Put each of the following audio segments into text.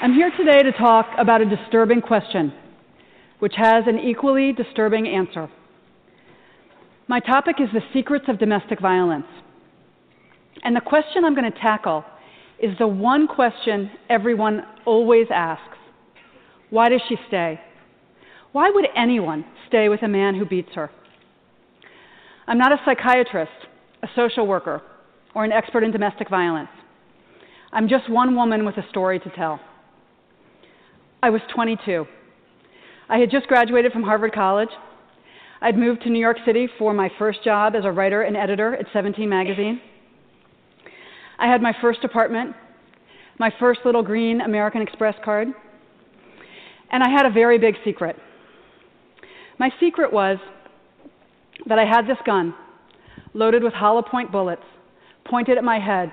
I'm here today to talk about a disturbing question, which has an equally disturbing answer. My topic is the secrets of domestic violence. And the question I'm going to tackle is the one question everyone always asks Why does she stay? Why would anyone stay with a man who beats her? I'm not a psychiatrist, a social worker, or an expert in domestic violence. I'm just one woman with a story to tell. I was 22. I had just graduated from Harvard College. I'd moved to New York City for my first job as a writer and editor at 17 Magazine. I had my first apartment, my first little green American Express card, and I had a very big secret. My secret was that I had this gun loaded with hollow point bullets pointed at my head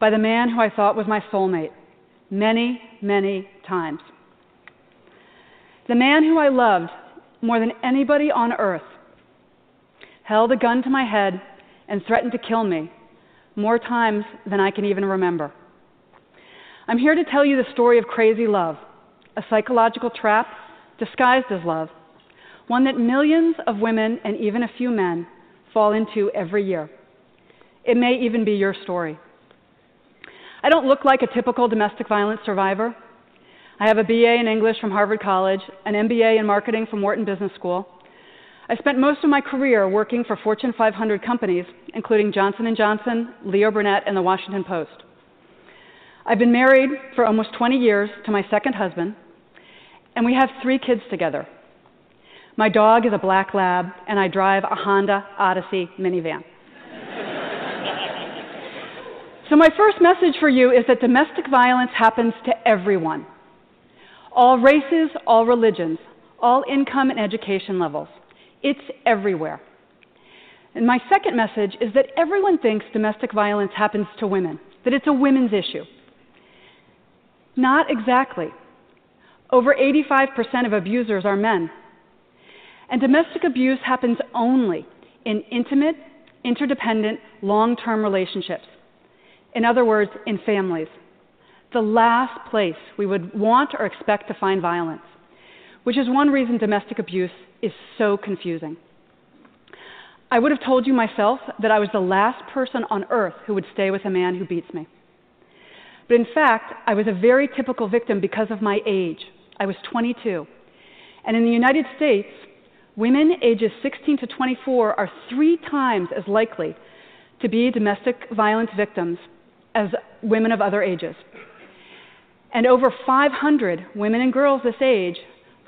by the man who I thought was my soulmate many, many times. The man who I loved more than anybody on earth held a gun to my head and threatened to kill me more times than I can even remember. I'm here to tell you the story of crazy love, a psychological trap disguised as love, one that millions of women and even a few men fall into every year. It may even be your story. I don't look like a typical domestic violence survivor. I have a BA in English from Harvard College, an MBA in marketing from Wharton Business School. I spent most of my career working for Fortune 500 companies, including Johnson & Johnson, Leo Burnett, and the Washington Post. I've been married for almost 20 years to my second husband, and we have three kids together. My dog is a black lab, and I drive a Honda Odyssey minivan. so, my first message for you is that domestic violence happens to everyone all races, all religions, all income and education levels. It's everywhere. And my second message is that everyone thinks domestic violence happens to women, that it's a women's issue. Not exactly. Over 85% of abusers are men. And domestic abuse happens only in intimate, interdependent, long term relationships. In other words, in families the last place we would want or expect to find violence. which is one reason domestic abuse is so confusing. I would have told you myself that I was the last person on earth who would stay with a man who beats me. But in fact, I was a very typical victim because of my age. I was 22. And in the United States, women ages 16 to 24 are three times as likely to be domestic violence victims as women of other ages. And over 500 women and girls this age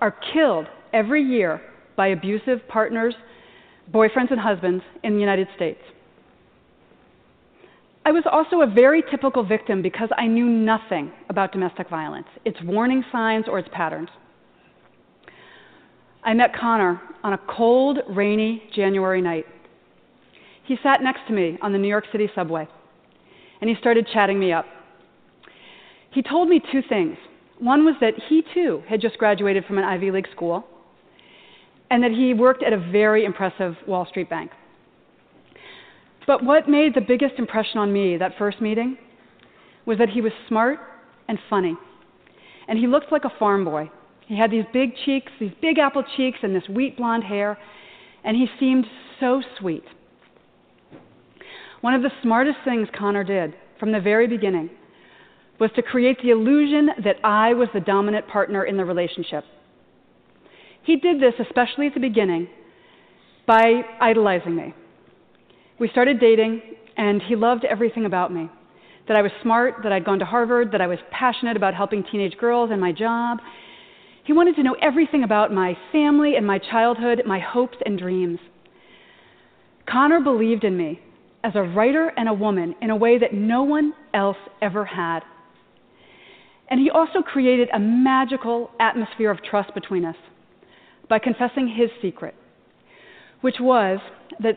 are killed every year by abusive partners, boyfriends, and husbands in the United States. I was also a very typical victim because I knew nothing about domestic violence, its warning signs, or its patterns. I met Connor on a cold, rainy January night. He sat next to me on the New York City subway, and he started chatting me up. He told me two things. One was that he too had just graduated from an Ivy League school, and that he worked at a very impressive Wall Street bank. But what made the biggest impression on me that first meeting was that he was smart and funny, and he looked like a farm boy. He had these big cheeks, these big apple cheeks, and this wheat blonde hair, and he seemed so sweet. One of the smartest things Connor did from the very beginning was to create the illusion that I was the dominant partner in the relationship. He did this, especially at the beginning, by idolizing me. We started dating, and he loved everything about me that I was smart, that I'd gone to Harvard, that I was passionate about helping teenage girls and my job. He wanted to know everything about my family and my childhood, my hopes and dreams. Connor believed in me as a writer and a woman in a way that no one else ever had. And he also created a magical atmosphere of trust between us by confessing his secret, which was that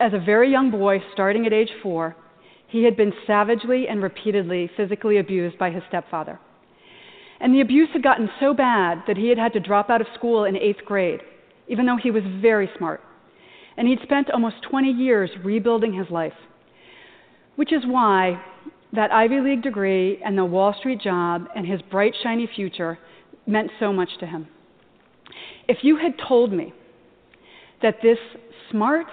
as a very young boy, starting at age four, he had been savagely and repeatedly physically abused by his stepfather. And the abuse had gotten so bad that he had had to drop out of school in eighth grade, even though he was very smart. And he'd spent almost 20 years rebuilding his life, which is why that Ivy League degree and the Wall Street job and his bright, shiny future meant so much to him. If you had told me that this smart,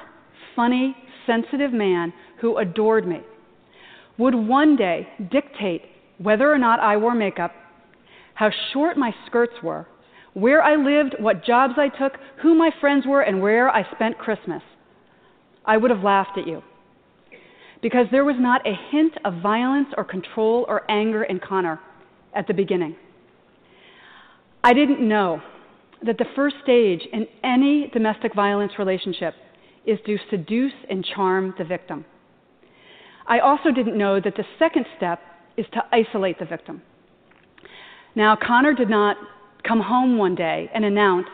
funny, sensitive man who adored me would one day dictate whether or not I wore makeup, how short my skirts were, where I lived, what jobs I took, who my friends were, and where I spent Christmas, I would have laughed at you because there was not a hint of violence or control or anger in Connor at the beginning. I didn't know that the first stage in any domestic violence relationship is to seduce and charm the victim. I also didn't know that the second step is to isolate the victim. Now, Connor did not come home one day and announce,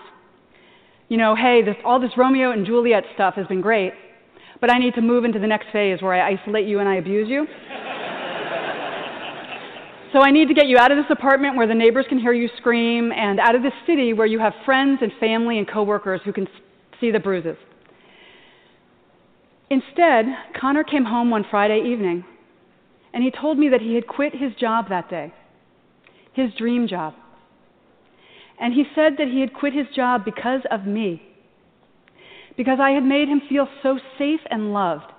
you know, hey, this, all this Romeo and Juliet stuff has been great, but I need to move into the next phase where I isolate you and I abuse you. So I need to get you out of this apartment where the neighbors can hear you scream and out of this city where you have friends and family and coworkers who can see the bruises. Instead, Connor came home one Friday evening and he told me that he had quit his job that day, his dream job. And he said that he had quit his job because of me because I had made him feel so safe and loved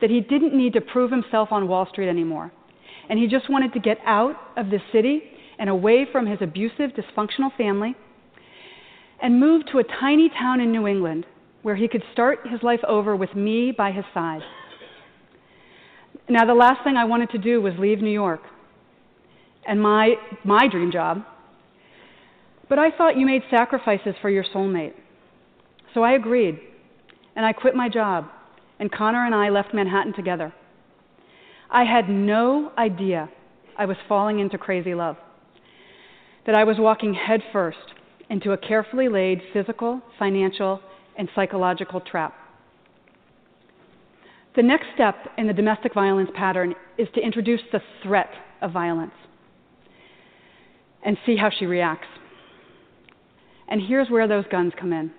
that he didn't need to prove himself on Wall Street anymore. And he just wanted to get out of the city and away from his abusive, dysfunctional family and move to a tiny town in New England where he could start his life over with me by his side. Now, the last thing I wanted to do was leave New York and my, my dream job. But I thought you made sacrifices for your soulmate. So I agreed and I quit my job, and Connor and I left Manhattan together. I had no idea I was falling into crazy love, that I was walking headfirst into a carefully laid physical, financial, and psychological trap. The next step in the domestic violence pattern is to introduce the threat of violence and see how she reacts. And here's where those guns come in.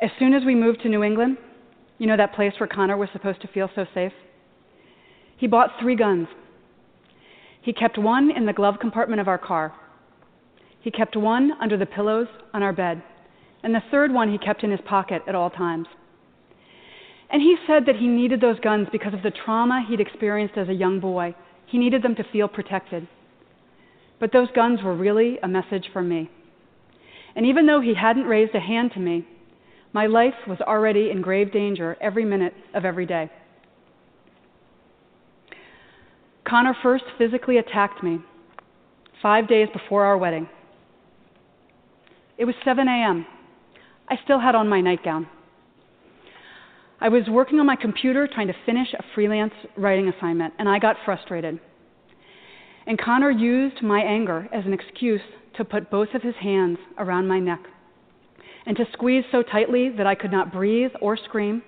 As soon as we moved to New England, you know that place where Connor was supposed to feel so safe? He bought three guns. He kept one in the glove compartment of our car. He kept one under the pillows on our bed, and the third one he kept in his pocket at all times. And he said that he needed those guns because of the trauma he'd experienced as a young boy. He needed them to feel protected. But those guns were really a message for me. And even though he hadn't raised a hand to me, my life was already in grave danger every minute of every day. Connor first physically attacked me five days before our wedding. It was 7 a.m. I still had on my nightgown. I was working on my computer trying to finish a freelance writing assignment, and I got frustrated. And Connor used my anger as an excuse to put both of his hands around my neck and to squeeze so tightly that I could not breathe or scream.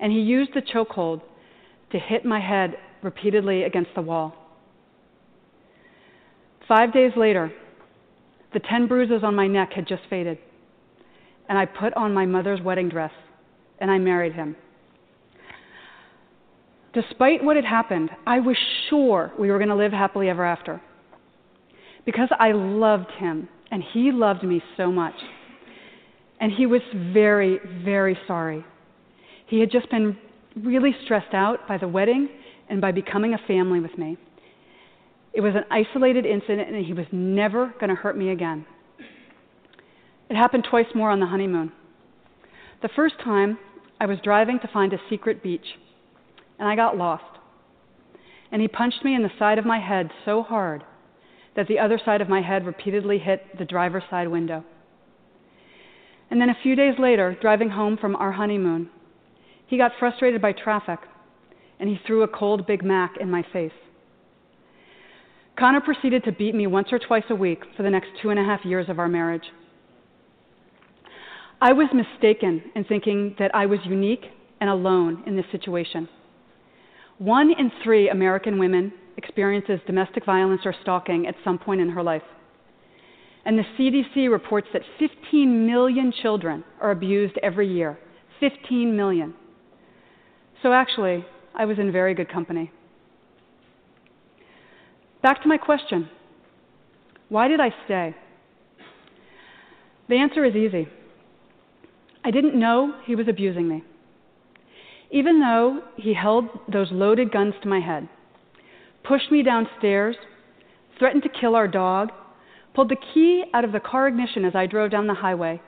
And he used the chokehold to hit my head repeatedly against the wall. Five days later, the ten bruises on my neck had just faded, and I put on my mother's wedding dress and I married him. Despite what had happened, I was sure we were going to live happily ever after. Because I loved him, and he loved me so much. And he was very, very sorry. He had just been really stressed out by the wedding and by becoming a family with me. It was an isolated incident, and he was never going to hurt me again. It happened twice more on the honeymoon. The first time, I was driving to find a secret beach, and I got lost. And he punched me in the side of my head so hard that the other side of my head repeatedly hit the driver's side window. And then a few days later, driving home from our honeymoon, he got frustrated by traffic and he threw a cold Big Mac in my face. Connor proceeded to beat me once or twice a week for the next two and a half years of our marriage. I was mistaken in thinking that I was unique and alone in this situation. One in three American women experiences domestic violence or stalking at some point in her life. And the CDC reports that 15 million children are abused every year. 15 million. So actually, I was in very good company. Back to my question why did I stay? The answer is easy. I didn't know he was abusing me. Even though he held those loaded guns to my head, pushed me downstairs, threatened to kill our dog, pulled the key out of the car ignition as I drove down the highway,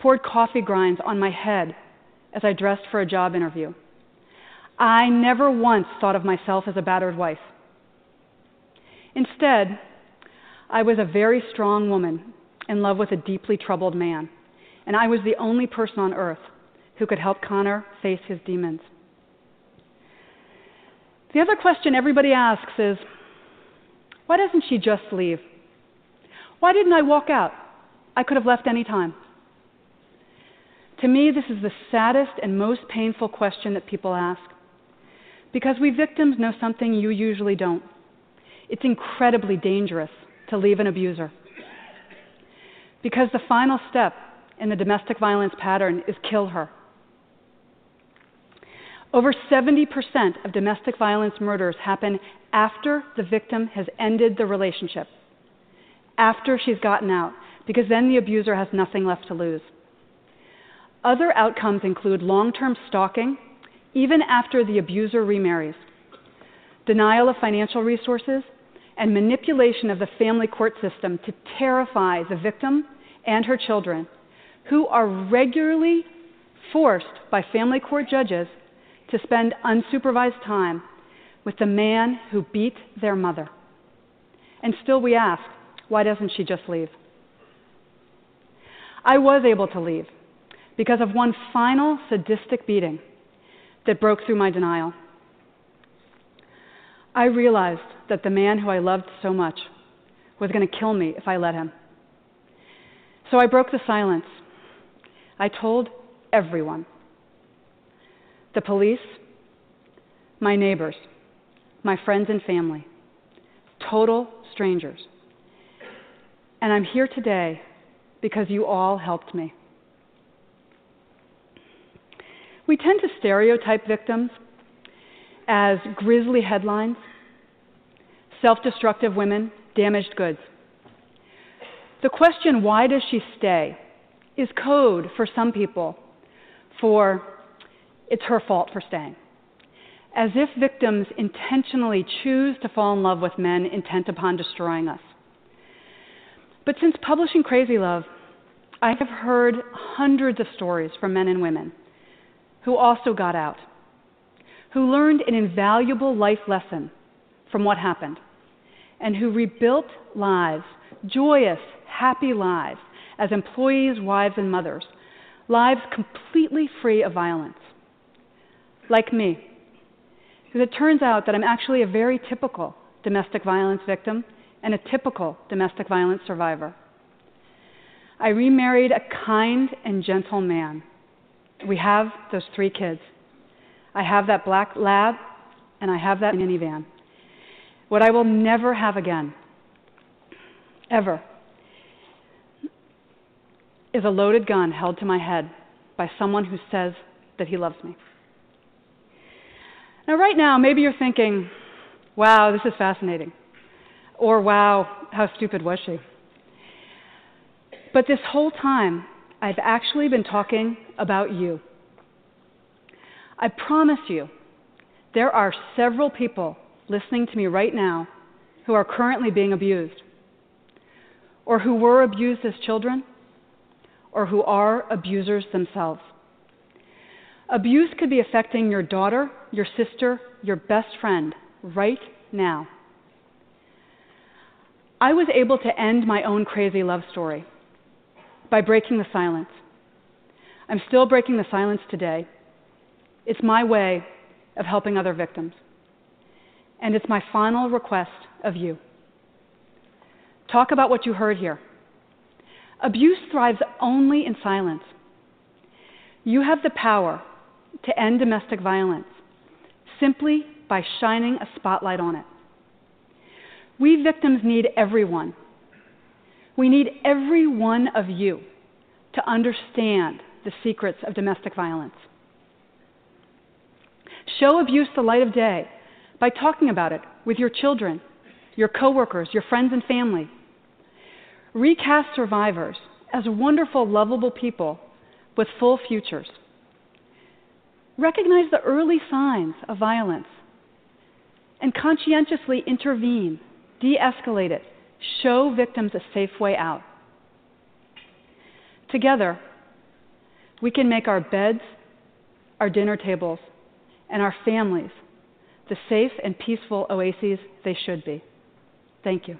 poured coffee grinds on my head as I dressed for a job interview. I never once thought of myself as a battered wife. Instead, I was a very strong woman in love with a deeply troubled man and I was the only person on earth who could help Connor face his demons. The other question everybody asks is why doesn't she just leave? Why didn't I walk out? I could have left any time. To me, this is the saddest and most painful question that people ask. Because we victims know something you usually don't. It's incredibly dangerous to leave an abuser. Because the final step in the domestic violence pattern is kill her. Over 70% of domestic violence murders happen after the victim has ended the relationship, after she's gotten out, because then the abuser has nothing left to lose. Other outcomes include long term stalking, even after the abuser remarries, denial of financial resources, and manipulation of the family court system to terrify the victim and her children who are regularly forced by family court judges to spend unsupervised time with the man who beat their mother. And still we ask, why doesn't she just leave? I was able to leave because of one final sadistic beating that broke through my denial. I realized that the man who I loved so much was going to kill me if I let him. So I broke the silence I told everyone the police, my neighbors, my friends and family, total strangers. And I'm here today because you all helped me. We tend to stereotype victims as grisly headlines, self destructive women, damaged goods. The question, why does she stay, is code for some people for it's her fault for staying. As if victims intentionally choose to fall in love with men intent upon destroying us. But since publishing Crazy Love, I have heard hundreds of stories from men and women who also got out, who learned an invaluable life lesson from what happened, and who rebuilt lives, joyous, happy lives, as employees, wives, and mothers, lives completely free of violence. Like me. Because it turns out that I'm actually a very typical domestic violence victim and a typical domestic violence survivor. I remarried a kind and gentle man. We have those three kids. I have that black lab, and I have that minivan. What I will never have again, ever, is a loaded gun held to my head by someone who says that he loves me. Now, right now, maybe you're thinking, wow, this is fascinating. Or, wow, how stupid was she? But this whole time, I've actually been talking about you. I promise you, there are several people listening to me right now who are currently being abused, or who were abused as children, or who are abusers themselves. Abuse could be affecting your daughter, your sister, your best friend right now. I was able to end my own crazy love story by breaking the silence. I'm still breaking the silence today. It's my way of helping other victims. And it's my final request of you. Talk about what you heard here. Abuse thrives only in silence. You have the power to end domestic violence simply by shining a spotlight on it. We victims need everyone. We need every one of you to understand the secrets of domestic violence. Show abuse the light of day by talking about it with your children, your coworkers, your friends and family. Recast survivors as wonderful, lovable people with full futures. Recognize the early signs of violence and conscientiously intervene, de escalate it, show victims a safe way out. Together, we can make our beds, our dinner tables, and our families the safe and peaceful oases they should be. Thank you.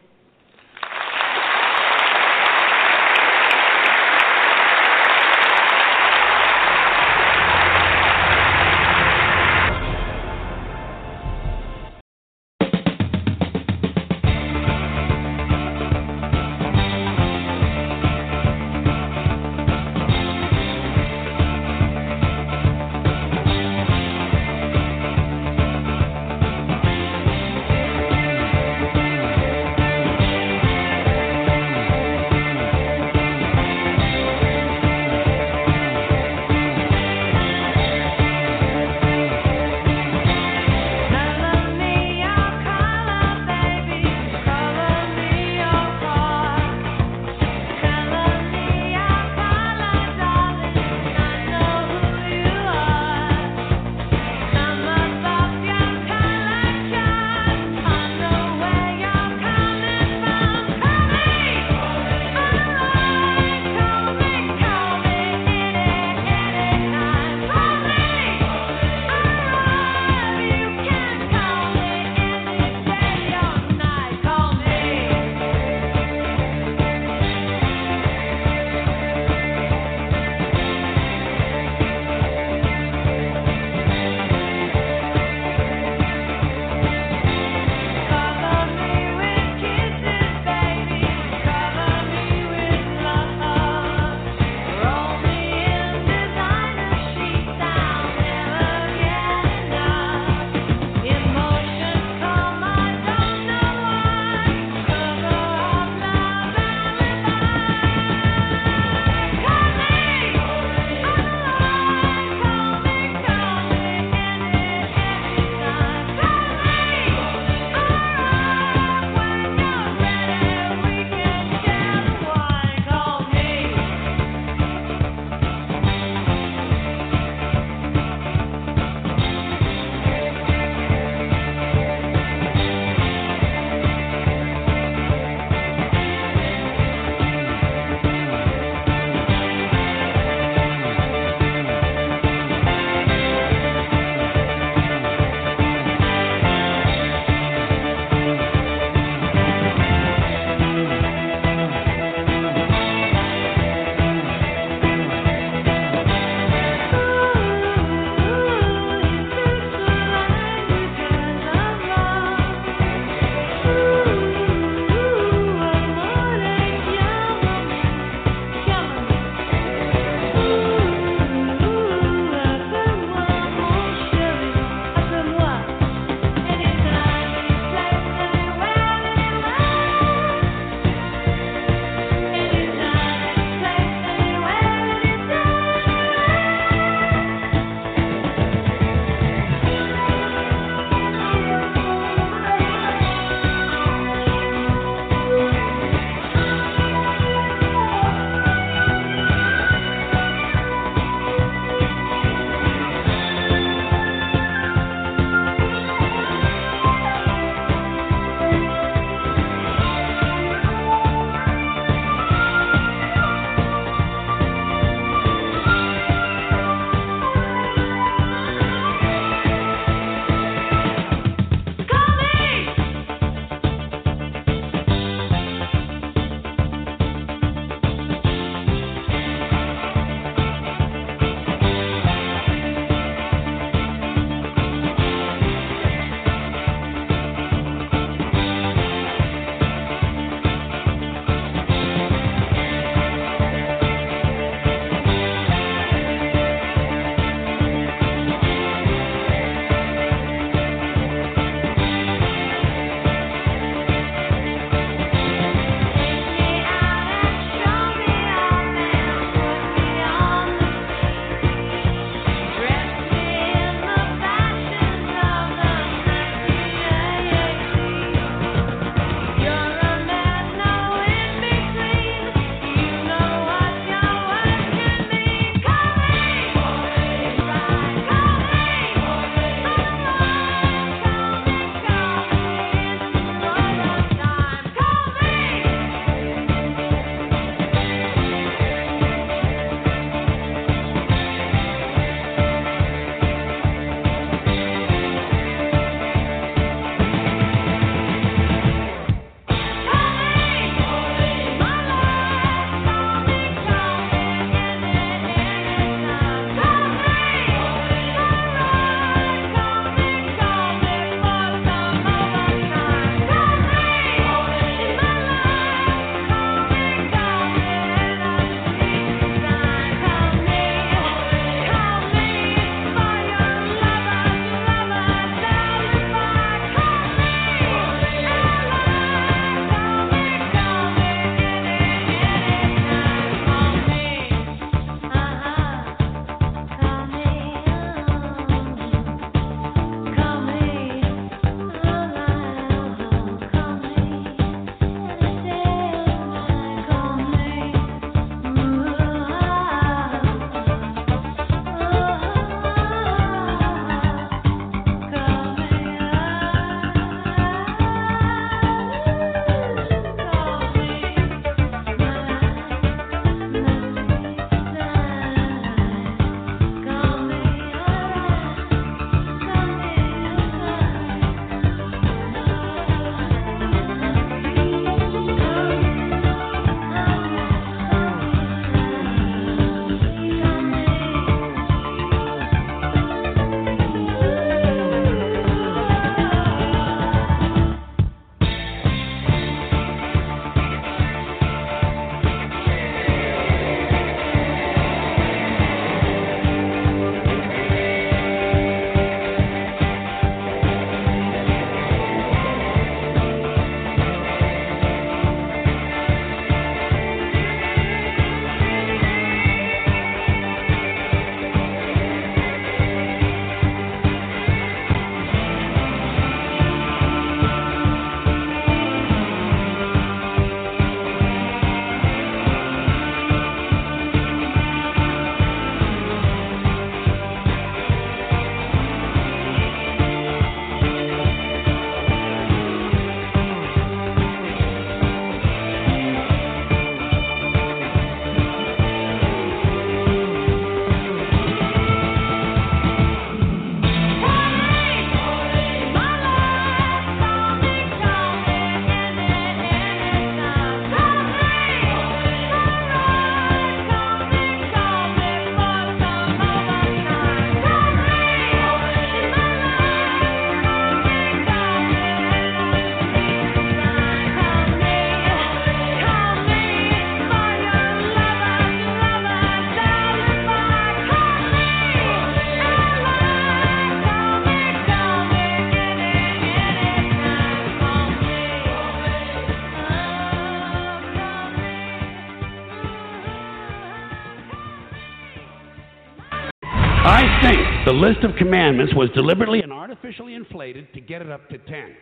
List of commandments was deliberately and artificially inflated to get it up to 10.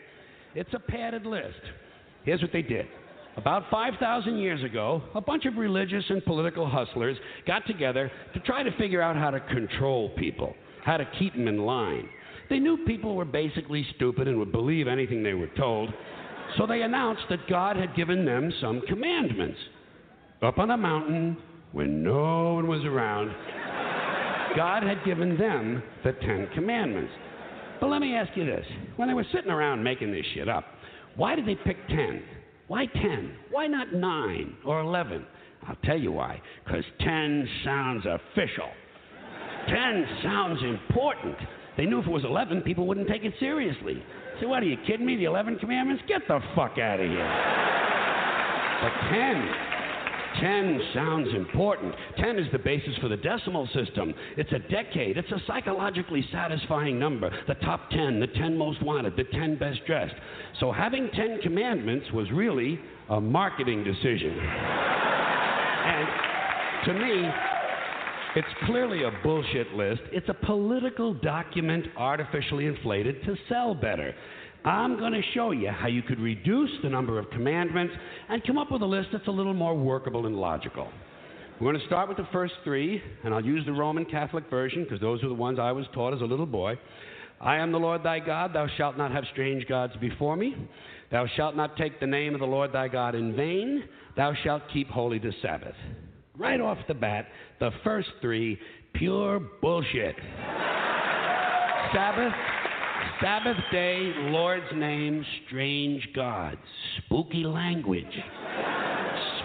It's a padded list. Here's what they did. About 5,000 years ago, a bunch of religious and political hustlers got together to try to figure out how to control people, how to keep them in line. They knew people were basically stupid and would believe anything they were told, so they announced that God had given them some commandments. Up on a mountain, when no one was around, God had given them the Ten Commandments. But let me ask you this when they were sitting around making this shit up, why did they pick 10? Why 10? Why not 9 or 11? I'll tell you why. Because 10 sounds official. 10 sounds important. They knew if it was 11, people wouldn't take it seriously. Say, what, are you kidding me? The 11 commandments? Get the fuck out of here. But 10, 10 sounds important. 10 is the basis for the decimal system. It's a decade. It's a psychologically satisfying number. The top 10, the 10 most wanted, the 10 best dressed. So having 10 commandments was really a marketing decision. and to me, it's clearly a bullshit list. It's a political document artificially inflated to sell better. I'm going to show you how you could reduce the number of commandments and come up with a list that's a little more workable and logical. We're going to start with the first three, and I'll use the Roman Catholic version because those are the ones I was taught as a little boy. I am the Lord thy God. Thou shalt not have strange gods before me. Thou shalt not take the name of the Lord thy God in vain. Thou shalt keep holy the Sabbath. Right off the bat, the first three, pure bullshit. Sabbath, Sabbath day, Lord's name, strange gods. Spooky language.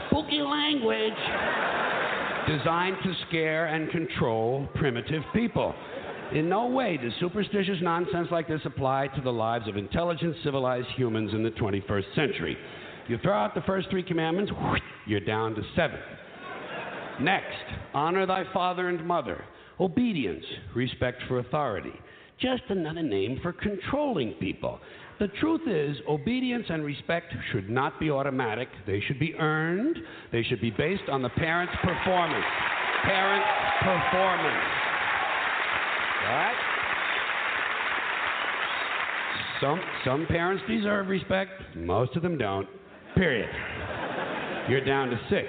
Spooky language designed to scare and control primitive people. In no way does superstitious nonsense like this apply to the lives of intelligent, civilized humans in the 21st century. You throw out the first three commandments, you're down to seven. Next, honor thy father and mother. Obedience, respect for authority just another name for controlling people. The truth is, obedience and respect should not be automatic. They should be earned. They should be based on the parent's performance. Parent's performance. All right? Some, some parents deserve respect, most of them don't. Period. You're down to six.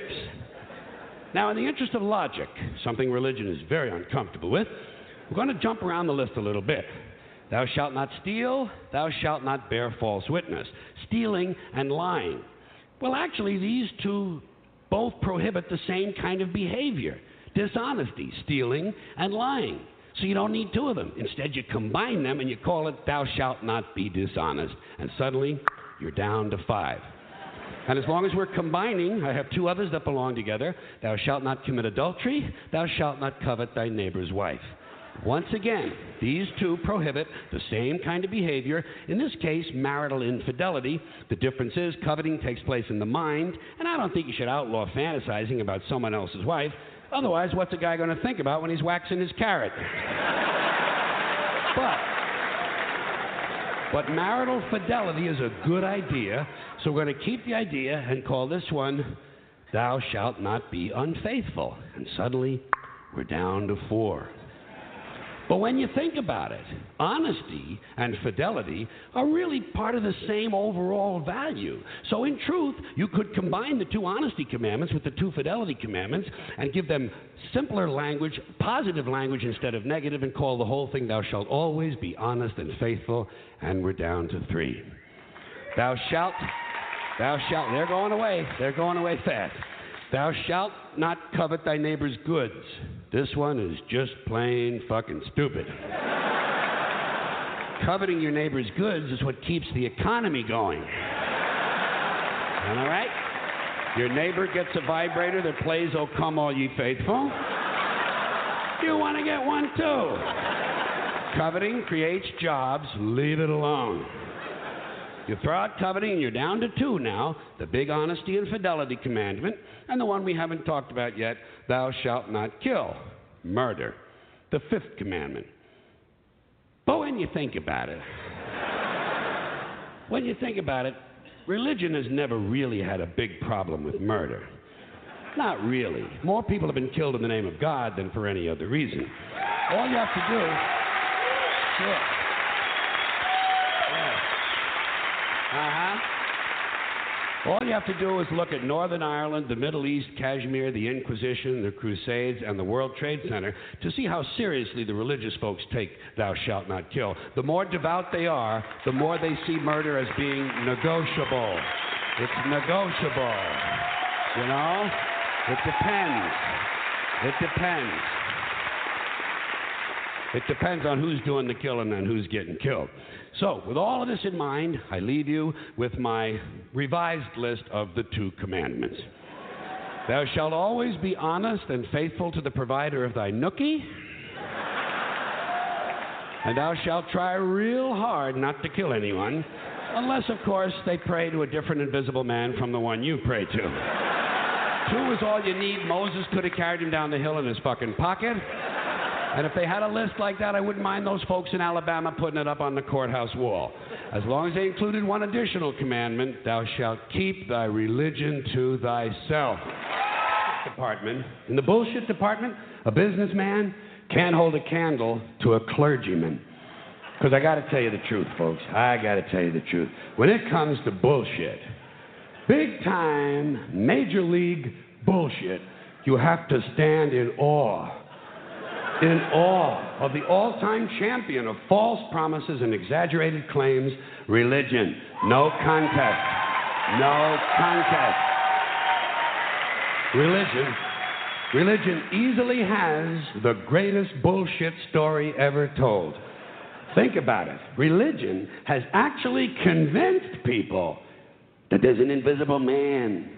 Now, in the interest of logic, something religion is very uncomfortable with, we're going to jump around the list a little bit. Thou shalt not steal, thou shalt not bear false witness. Stealing and lying. Well, actually, these two both prohibit the same kind of behavior dishonesty, stealing, and lying. So you don't need two of them. Instead, you combine them and you call it, Thou shalt not be dishonest. And suddenly, you're down to five. And as long as we're combining, I have two others that belong together. Thou shalt not commit adultery, thou shalt not covet thy neighbor's wife. Once again, these two prohibit the same kind of behavior, in this case, marital infidelity. The difference is coveting takes place in the mind, and I don't think you should outlaw fantasizing about someone else's wife. Otherwise, what's a guy going to think about when he's waxing his carrot? but, but marital fidelity is a good idea, so we're going to keep the idea and call this one, Thou Shalt Not Be Unfaithful. And suddenly, we're down to four. But when you think about it, honesty and fidelity are really part of the same overall value. So, in truth, you could combine the two honesty commandments with the two fidelity commandments and give them simpler language, positive language instead of negative, and call the whole thing, Thou shalt always be honest and faithful. And we're down to three. Thou shalt, thou shalt, they're going away, they're going away fast. Thou shalt not covet thy neighbor's goods. This one is just plain fucking stupid. Coveting your neighbor's goods is what keeps the economy going. I right? Your neighbor gets a vibrator that plays Oh Come All Ye Faithful. You want to get one too. Coveting creates jobs, leave it alone. You throw out coveting and you're down to two now the big honesty and fidelity commandment, and the one we haven't talked about yet thou shalt not kill, murder, the fifth commandment. But when you think about it, when you think about it, religion has never really had a big problem with murder. Not really. More people have been killed in the name of God than for any other reason. all you have to do. Sure. Uh huh. All you have to do is look at Northern Ireland, the Middle East, Kashmir, the Inquisition, the Crusades, and the World Trade Center to see how seriously the religious folks take Thou Shalt Not Kill. The more devout they are, the more they see murder as being negotiable. It's negotiable. You know? It depends. It depends. It depends on who's doing the killing and who's getting killed. So, with all of this in mind, I leave you with my revised list of the two commandments. Thou shalt always be honest and faithful to the provider of thy nookie. And thou shalt try real hard not to kill anyone, unless, of course, they pray to a different invisible man from the one you pray to. Two is all you need. Moses could have carried him down the hill in his fucking pocket. And if they had a list like that, I wouldn't mind those folks in Alabama putting it up on the courthouse wall. As long as they included one additional commandment thou shalt keep thy religion to thyself. Department. In the bullshit department, a businessman can't hold a candle to a clergyman. Because I got to tell you the truth, folks. I got to tell you the truth. When it comes to bullshit, big time, major league bullshit, you have to stand in awe in awe of the all time champion of false promises and exaggerated claims religion. No contest. No contest. Religion. Religion easily has the greatest bullshit story ever told. Think about it. Religion has actually convinced people that there's an invisible man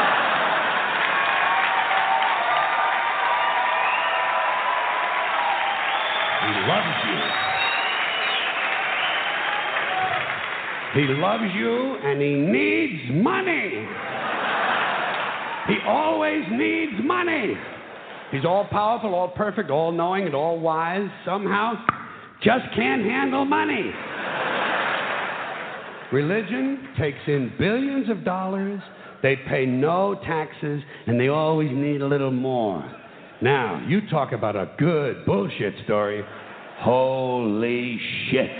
He loves you He loves you and he needs money. He always needs money. He's all powerful, all perfect, all knowing, and all wise. Somehow, just can't handle money. Religion takes in billions of dollars, they pay no taxes, and they always need a little more. Now, you talk about a good bullshit story. Holy shit.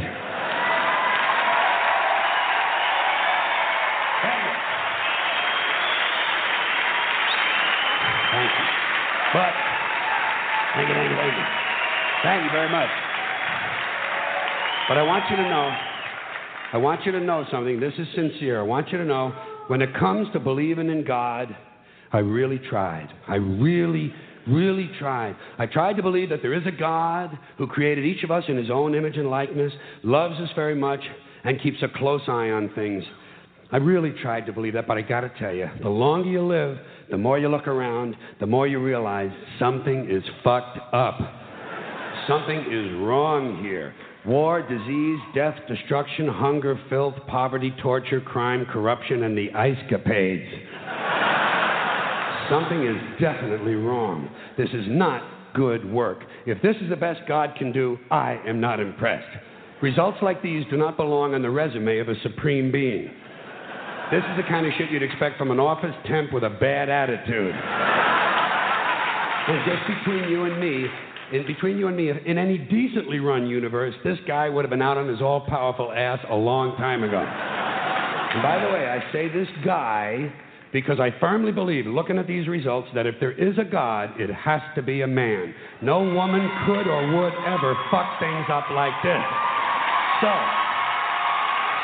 Thank you. But, thank you, thank you, thank you. Thank you very much. But I want you to know, I want you to know something. This is sincere. I want you to know when it comes to believing in God, I really tried. I really, really tried. I tried to believe that there is a God who created each of us in his own image and likeness, loves us very much, and keeps a close eye on things. I really tried to believe that, but I got to tell you, the longer you live, the more you look around, the more you realize something is fucked up. something is wrong here. War, disease, death, destruction, hunger, filth, poverty, torture, crime, corruption, and the ice capades. Something is definitely wrong. This is not good work. If this is the best God can do, I am not impressed. Results like these do not belong on the resume of a supreme being. This is the kind of shit you'd expect from an office temp with a bad attitude. and just between you and me, in between you and me, in any decently run universe, this guy would have been out on his all powerful ass a long time ago. And by the way, I say this guy because I firmly believe, looking at these results, that if there is a God, it has to be a man. No woman could or would ever fuck things up like this. So,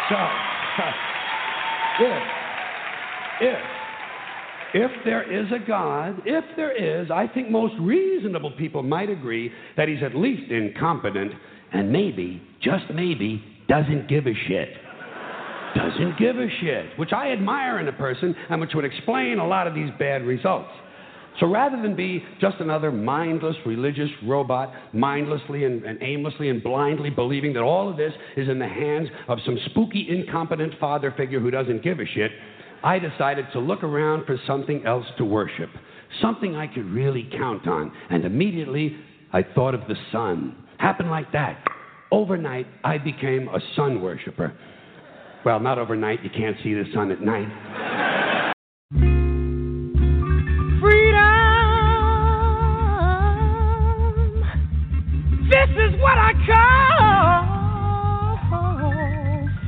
so, if, if, if there is a God, if there is, I think most reasonable people might agree that he's at least incompetent and maybe, just maybe, doesn't give a shit doesn't give a shit, which I admire in a person and which would explain a lot of these bad results. So rather than be just another mindless religious robot, mindlessly and, and, aimlessly and blindly believing that all of this is in the hands of some spooky, incompetent father figure who doesn't give a shit, I decided to look around for something else to worship, something I could really count on. And immediately I thought of the sun. Happened like that. Overnight, I became a sun worshiper. Well, not overnight, you can't see the sun at night. Freedom This is what I call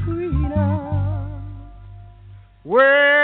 freedom. Well,